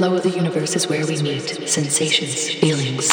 flow of the universe is where we meet. Sensations, feelings.